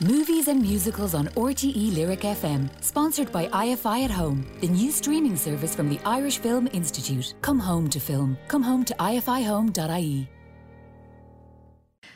Movies and musicals on RTE Lyric FM, sponsored by IFI at Home, the new streaming service from the Irish Film Institute. Come home to film. Come home to ifihome.ie.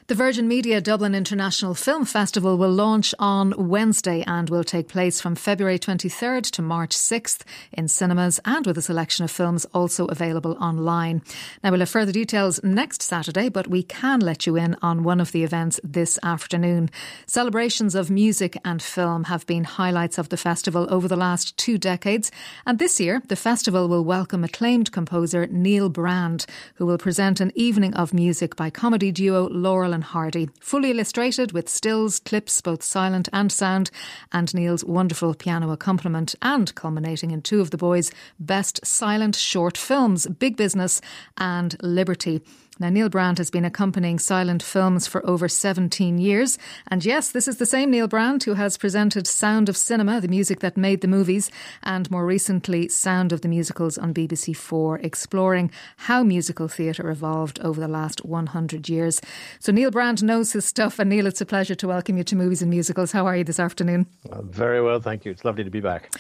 The Virgin Media Dublin International Film Festival will launch on Wednesday and will take place from February 23rd to March 6th in cinemas and with a selection of films also available online. Now we'll have further details next Saturday, but we can let you in on one of the events this afternoon. Celebrations of music and film have been highlights of the festival over the last two decades, and this year the festival will welcome acclaimed composer Neil Brand, who will present an evening of music by comedy duo Laurel and Hardy, fully illustrated with stills, clips, both silent and sound, and Neil's wonderful piano accompaniment, and culminating in two of the boys' best silent short films, Big Business and Liberty. Now, Neil Brand has been accompanying silent films for over 17 years. And yes, this is the same Neil Brand who has presented Sound of Cinema, the music that made the movies, and more recently, Sound of the Musicals on BBC Four, exploring how musical theatre evolved over the last 100 years. So, Neil Brand knows his stuff. And Neil, it's a pleasure to welcome you to Movies and Musicals. How are you this afternoon? Uh, very well, thank you. It's lovely to be back.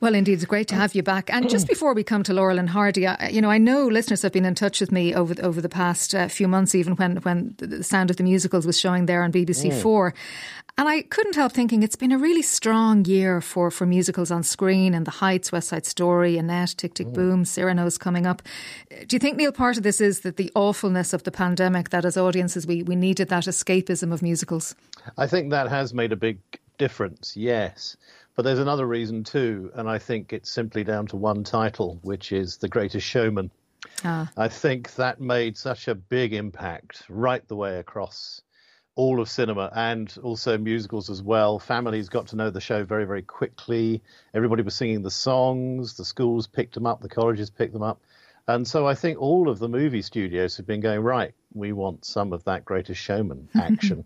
Well, indeed, it's great to have you back. And just before we come to Laurel and Hardy, I, you know, I know listeners have been in touch with me over over the past last uh, few months, even when, when the Sound of the Musicals was showing there on BBC mm. Four. And I couldn't help thinking it's been a really strong year for, for musicals on screen and The Heights, West Side Story, Annette, Tick Tick mm. Boom, Cyrano's coming up. Do you think, Neil, part of this is that the awfulness of the pandemic, that as audiences we, we needed that escapism of musicals? I think that has made a big difference, yes. But there's another reason too, and I think it's simply down to one title, which is The Greatest Showman. Ah. I think that made such a big impact right the way across all of cinema and also musicals as well. Families got to know the show very, very quickly. Everybody was singing the songs. The schools picked them up. The colleges picked them up. And so I think all of the movie studios have been going, right, we want some of that greatest showman action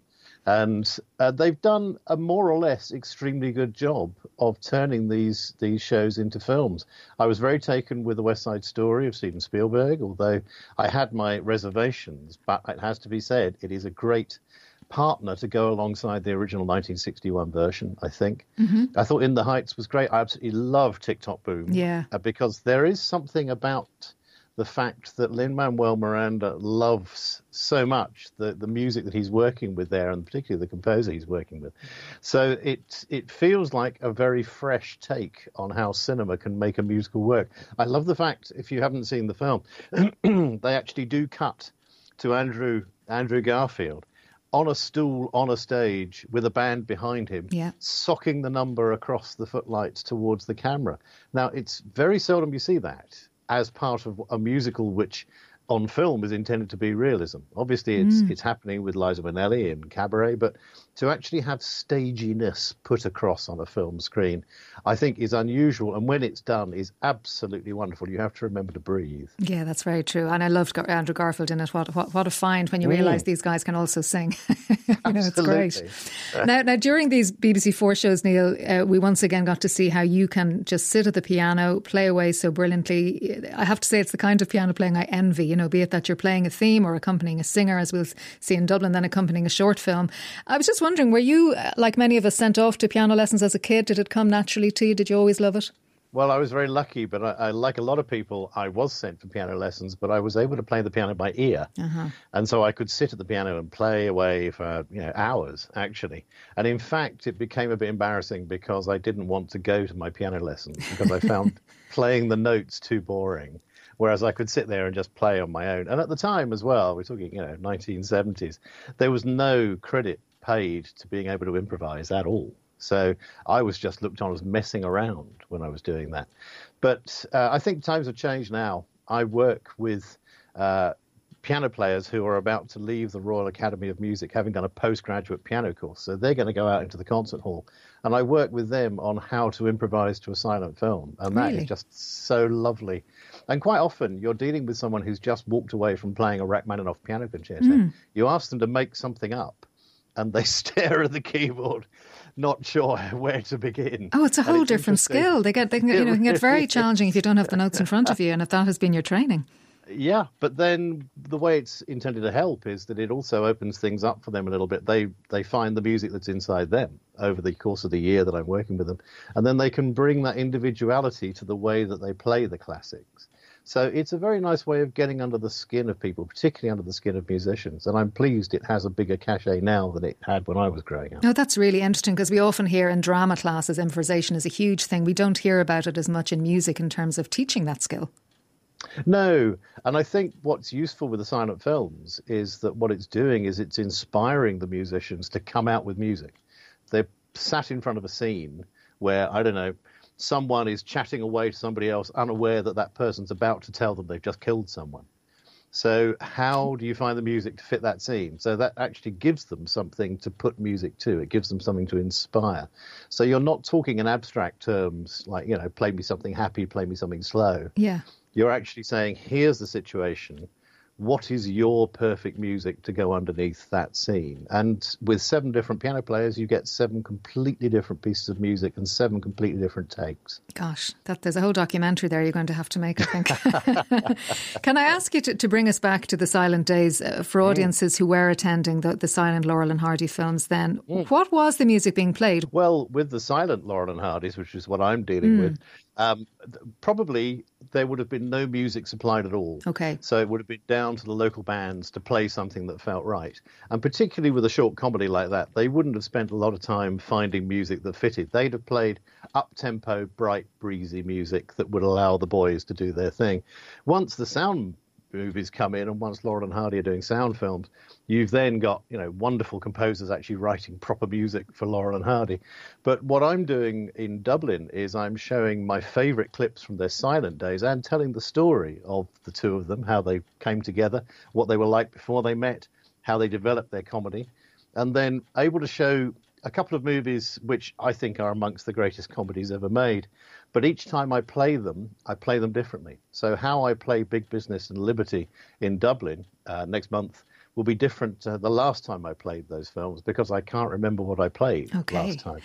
and uh, they've done a more or less extremely good job of turning these these shows into films. I was very taken with the West Side Story of Steven Spielberg, although I had my reservations. But it has to be said, it is a great partner to go alongside the original 1961 version. I think. Mm-hmm. I thought In the Heights was great. I absolutely love Tick Tock Boom. Yeah, uh, because there is something about the fact that Lin Manuel Miranda loves so much the, the music that he's working with there, and particularly the composer he's working with. So it it feels like a very fresh take on how cinema can make a musical work. I love the fact, if you haven't seen the film, they actually do cut to Andrew Andrew Garfield on a stool on a stage with a band behind him, yeah. socking the number across the footlights towards the camera. Now, it's very seldom you see that as part of a musical which on film is intended to be realism. Obviously, it's mm. it's happening with Liza Minnelli in Cabaret, but to actually have staginess put across on a film screen, I think is unusual. And when it's done, is absolutely wonderful. You have to remember to breathe. Yeah, that's very true. And I loved Andrew Garfield in it. What what, what a find when you mm. realise these guys can also sing. you know, it's great. now, now during these BBC Four shows, Neil, uh, we once again got to see how you can just sit at the piano, play away so brilliantly. I have to say, it's the kind of piano playing I envy. You know, be it that you're playing a theme or accompanying a singer, as we'll see in Dublin, then accompanying a short film. I was just wondering, were you, uh, like many of us, sent off to piano lessons as a kid? Did it come naturally to you? Did you always love it? Well, I was very lucky, but I, I, like a lot of people, I was sent for piano lessons, but I was able to play the piano by ear, uh-huh. and so I could sit at the piano and play away for you know hours actually. And in fact, it became a bit embarrassing because I didn't want to go to my piano lessons because I found playing the notes too boring whereas I could sit there and just play on my own. And at the time as well, we're talking, you know, 1970s, there was no credit paid to being able to improvise at all. So I was just looked on as messing around when I was doing that. But uh, I think times have changed now. I work with uh, piano players who are about to leave the Royal Academy of Music, having done a postgraduate piano course. So they're going to go out into the concert hall, and I work with them on how to improvise to a silent film, and that really? is just so lovely. And quite often, you're dealing with someone who's just walked away from playing a Rachmaninoff piano concerto. Mm. You ask them to make something up, and they stare at the keyboard, not sure where to begin. Oh, it's a whole it's different skill. They get, they can, you know, can get very challenging if you don't have the notes in front of you, and if that has been your training. Yeah, but then the way it's intended to help is that it also opens things up for them a little bit. They they find the music that's inside them over the course of the year that I'm working with them, and then they can bring that individuality to the way that they play the classics. So it's a very nice way of getting under the skin of people, particularly under the skin of musicians. And I'm pleased it has a bigger cachet now than it had when I was growing up. No, that's really interesting because we often hear in drama classes improvisation is a huge thing. We don't hear about it as much in music in terms of teaching that skill. No, and I think what's useful with the silent films is that what it's doing is it's inspiring the musicians to come out with music. They're sat in front of a scene where, I don't know, someone is chatting away to somebody else, unaware that that person's about to tell them they've just killed someone. So, how do you find the music to fit that scene? So, that actually gives them something to put music to. It gives them something to inspire. So, you're not talking in abstract terms like, you know, play me something happy, play me something slow. Yeah. You're actually saying, here's the situation what is your perfect music to go underneath that scene? And with seven different piano players, you get seven completely different pieces of music and seven completely different takes. Gosh, that there's a whole documentary there you're going to have to make, I think. Can I ask you to, to, bring us back to the silent days uh, for mm. audiences mm. who were attending the, the silent Laurel and Hardy films then? Mm. What was the music being played? Well, with the silent Laurel and Hardys, which is what I'm dealing mm. with, um, probably there would have been no music supplied at all. Okay. So it would have been down to the local bands to play something that felt right. And particularly with a short comedy like that, they wouldn't have spent a lot of time finding music that fitted. They'd have played up tempo, bright, breezy music that would allow the boys to do their thing. Once the sound movies come in, and once Laurel and Hardy are doing sound films, you've then got you know wonderful composers actually writing proper music for Laurel and Hardy. But what I'm doing in Dublin is I'm showing my favourite clips from their silent days and telling the story of the two of them, how they came together, what they were like before they met, how they developed their comedy, and then able to show a couple of movies which I think are amongst the greatest comedies ever made. But each time I play them, I play them differently. So how I play Big Business and Liberty in Dublin uh, next month will be different to the last time I played those films because I can't remember what I played okay. last time.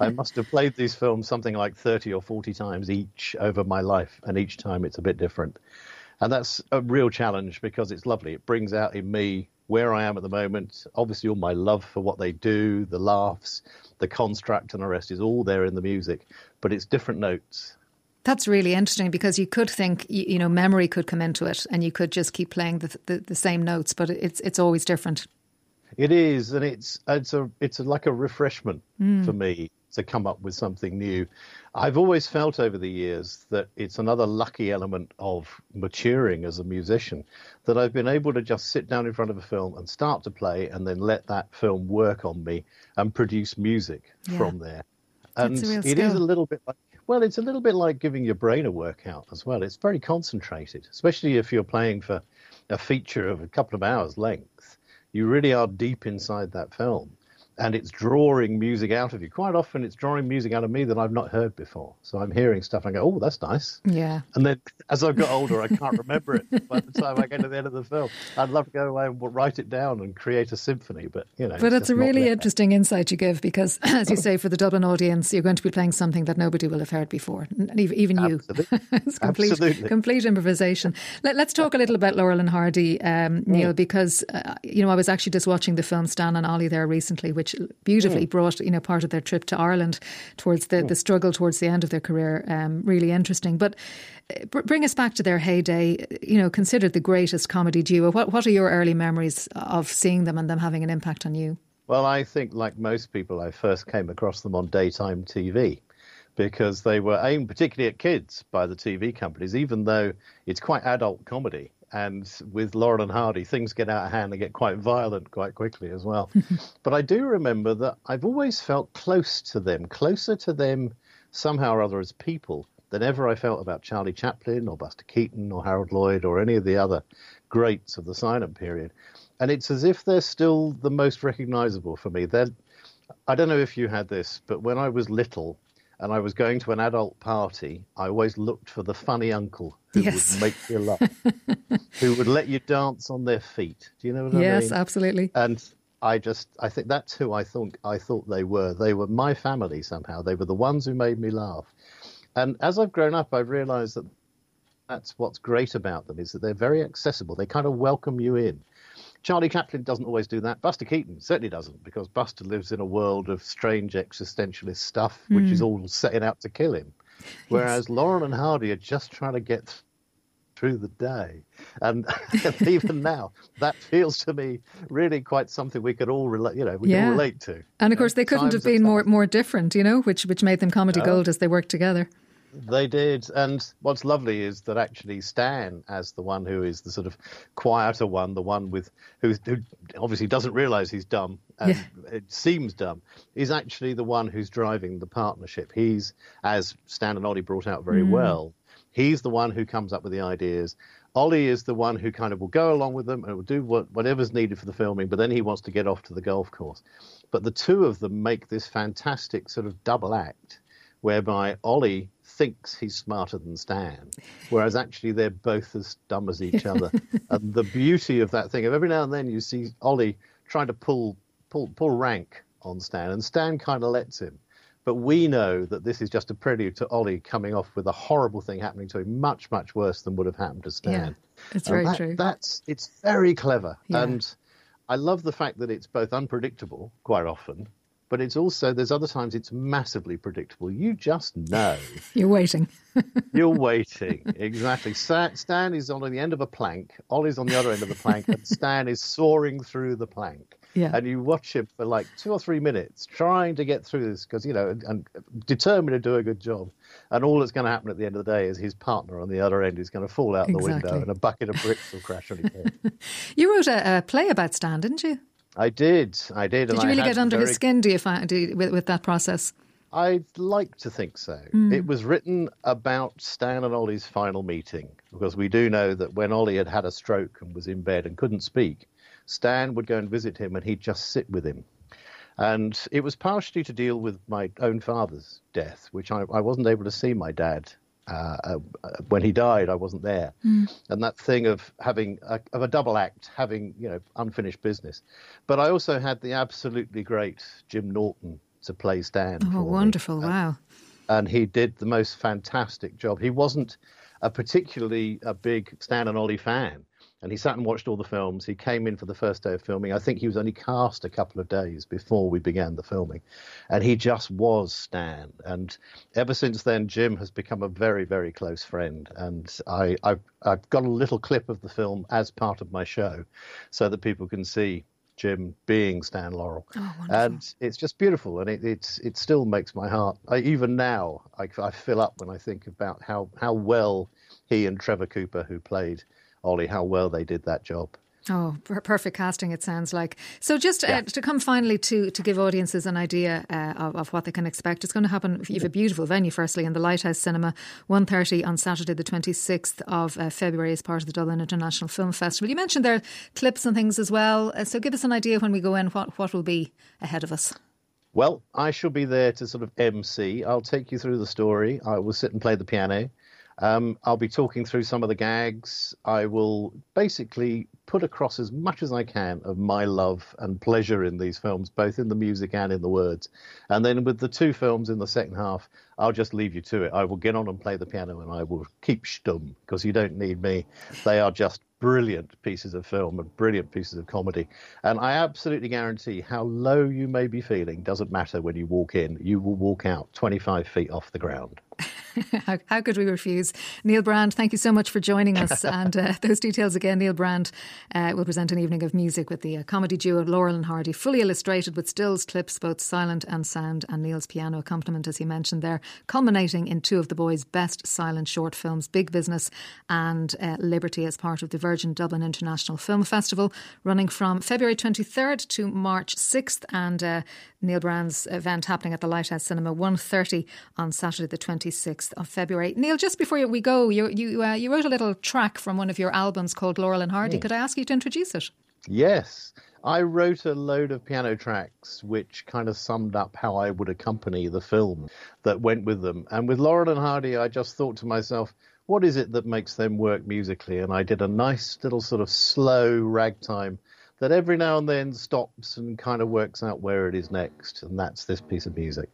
I must have played these films something like 30 or 40 times each over my life, and each time it's a bit different. And that's a real challenge because it's lovely. It brings out in me where I am at the moment. Obviously, all my love for what they do, the laughs, the construct, and the rest is all there in the music, but it's different notes. That's really interesting because you could think, you know, memory could come into it, and you could just keep playing the the, the same notes, but it's it's always different. It is, and it's it's a it's a, like a refreshment mm. for me to come up with something new. I've always felt over the years that it's another lucky element of maturing as a musician that I've been able to just sit down in front of a film and start to play and then let that film work on me and produce music yeah. from there. And it is a little bit like well, it's a little bit like giving your brain a workout as well. It's very concentrated, especially if you're playing for a feature of a couple of hours length. You really are deep inside that film and it's drawing music out of you. Quite often, it's drawing music out of me that I've not heard before. So I'm hearing stuff and I go, "Oh, that's nice." Yeah. And then as I've got older, I can't remember it by the time I get to the end of the film. I'd love to go away and write it down and create a symphony, but you know. But it's, it's a really interesting insight you give because, as you say, for the Dublin audience, you're going to be playing something that nobody will have heard before, even you. Absolutely. it's complete, Absolutely. complete improvisation. Let, us talk a little about Laurel and Hardy, um, Neil, mm. because uh, you know I was actually just watching the film Stan and Ollie there recently, which beautifully mm. brought you know part of their trip to Ireland towards the, mm. the struggle towards the end of their career. Um, really interesting. But uh, bring us back to their heyday. You know, considered the greatest comedy duo. What what are your early memories of seeing them and them having an impact on you? Well, I think like most people, I first came across them on daytime TV because they were aimed particularly at kids by the TV companies, even though it's quite adult comedy and with Laurel and Hardy, things get out of hand and get quite violent quite quickly as well. but I do remember that I've always felt close to them, closer to them somehow or other as people than ever I felt about Charlie Chaplin or Buster Keaton or Harold Lloyd or any of the other greats of the silent period. And it's as if they're still the most recognizable for me. They're, I don't know if you had this, but when I was little, and I was going to an adult party, I always looked for the funny uncle who yes. would make you laugh, who would let you dance on their feet. Do you know what yes, I mean? Yes, absolutely. And I just, I think that's who I thought I thought they were. They were my family somehow. They were the ones who made me laugh. And as I've grown up, I've realised that that's what's great about them is that they're very accessible. They kind of welcome you in. Charlie Chaplin doesn't always do that. Buster Keaton certainly doesn't, because Buster lives in a world of strange existentialist stuff, which mm. is all setting out to kill him. Whereas yes. Laurel and Hardy are just trying to get through the day. And, and, even now, that feels to me really quite something we could all relate, you know, we yeah. can relate to. And of course, they couldn't have been more more different, you know, which which made them comedy no. gold as they worked together. They did, and what's lovely is that actually Stan, as the one who is the sort of quieter one, the one with who, who obviously doesn't realise he's dumb and yeah. it seems dumb, is actually the one who's driving the partnership. He's, as Stan and Ollie brought out very mm. well, he's the one who comes up with the ideas. Ollie is the one who kind of will go along with them and will do what, whatever's needed for the filming, but then he wants to get off to the golf course. But the two of them make this fantastic sort of double act whereby Ollie thinks he's smarter than Stan, whereas actually they're both as dumb as each other. and the beauty of that thing, of every now and then you see Ollie trying to pull pull pull rank on Stan, and Stan kind of lets him. But we know that this is just a prelude to Ollie coming off with a horrible thing happening to him, much much worse than would have happened to Stan. Yeah, it's very that, true. That's it's very clever, yeah. and I love the fact that it's both unpredictable quite often, but it's also there's other times it's massively predictable. You just know. You're waiting. You're waiting exactly. Stan is on the end of a plank. Ollie's on the other end of the plank, and Stan is sawing through the plank. Yeah. And you watch him for like two or three minutes trying to get through this because you know and, and determined to do a good job. And all that's going to happen at the end of the day is his partner on the other end is going to fall out exactly. the window and a bucket of bricks will crash on his head. you wrote a, a play about Stan, didn't you? I did. I did. Did you really get under very... his skin? Do you find do you, with, with that process? I'd like to think so. Mm. It was written about Stan and Ollie's final meeting because we do know that when Ollie had had a stroke and was in bed and couldn't speak, Stan would go and visit him and he'd just sit with him. And it was partially to deal with my own father's death, which I, I wasn't able to see my dad uh, uh, when he died, I wasn't there, mm. and that thing of having a, of a double act, having you know unfinished business. But I also had the absolutely great Jim Norton to play Stan. Oh, wonderful! Me. Wow. And he did the most fantastic job. He wasn't a particularly a big Stan and Ollie fan, and he sat and watched all the films. He came in for the first day of filming. I think he was only cast a couple of days before we began the filming, and he just was Stan. And ever since then, Jim has become a very, very close friend. And I, I've, I've got a little clip of the film as part of my show, so that people can see Jim being Stan Laurel, oh, and it's just beautiful, and it it's, it still makes my heart. I, even now, I, I fill up when I think about how how well he and Trevor Cooper, who played Ollie, how well they did that job. Oh, perfect casting! It sounds like. So, just uh, yeah. to come finally to to give audiences an idea uh, of, of, what they can expect, it's going to happen. You have a beautiful venue, firstly, in the Lighthouse Cinema, 1.30 on Saturday, the twenty sixth of uh, February, as part of the Dublin International Film Festival. You mentioned there clips and things as well. Uh, so, give us an idea when we go in what what will be ahead of us. Well, I shall be there to sort of MC. I'll take you through the story. I will sit and play the piano. Um, I'll be talking through some of the gags. I will basically put across as much as I can of my love and pleasure in these films, both in the music and in the words. And then with the two films in the second half, I'll just leave you to it. I will get on and play the piano and I will keep stum because you don't need me. They are just brilliant pieces of film and brilliant pieces of comedy. And I absolutely guarantee how low you may be feeling doesn't matter when you walk in. You will walk out 25 feet off the ground. how, how, could we refuse? Neil Brand, thank you so much for joining us. and uh, those details again, Neil Brand uh, will present an evening of music with the uh, comedy duo Laurel and Hardy, fully illustrated with stills, clips, both silent and sound, and Neil's piano accompaniment, as he mentioned there, culminating in two of the boys' best silent short films, Big Business and uh, Liberty, as part of the Virgin Dublin International Film Festival, running from February 23rd to March 6th. And uh, Neil Brand's event happening at the Lighthouse Cinema, 1.30 on Saturday, the 26th. of February. Neil, just before we go, you you uh, you wrote a little track from one of your albums called Laurel and Hardy. Mm. Could I ask you to introduce it? Yes. I wrote a load of piano tracks which kind of summed up how I would accompany the film that went with them. And with Laurel and Hardy, I just thought to myself, what is it that makes them work musically? And I did a nice little sort of slow ragtime that every now and then stops and kind of works out where it is next. And that's this piece of music.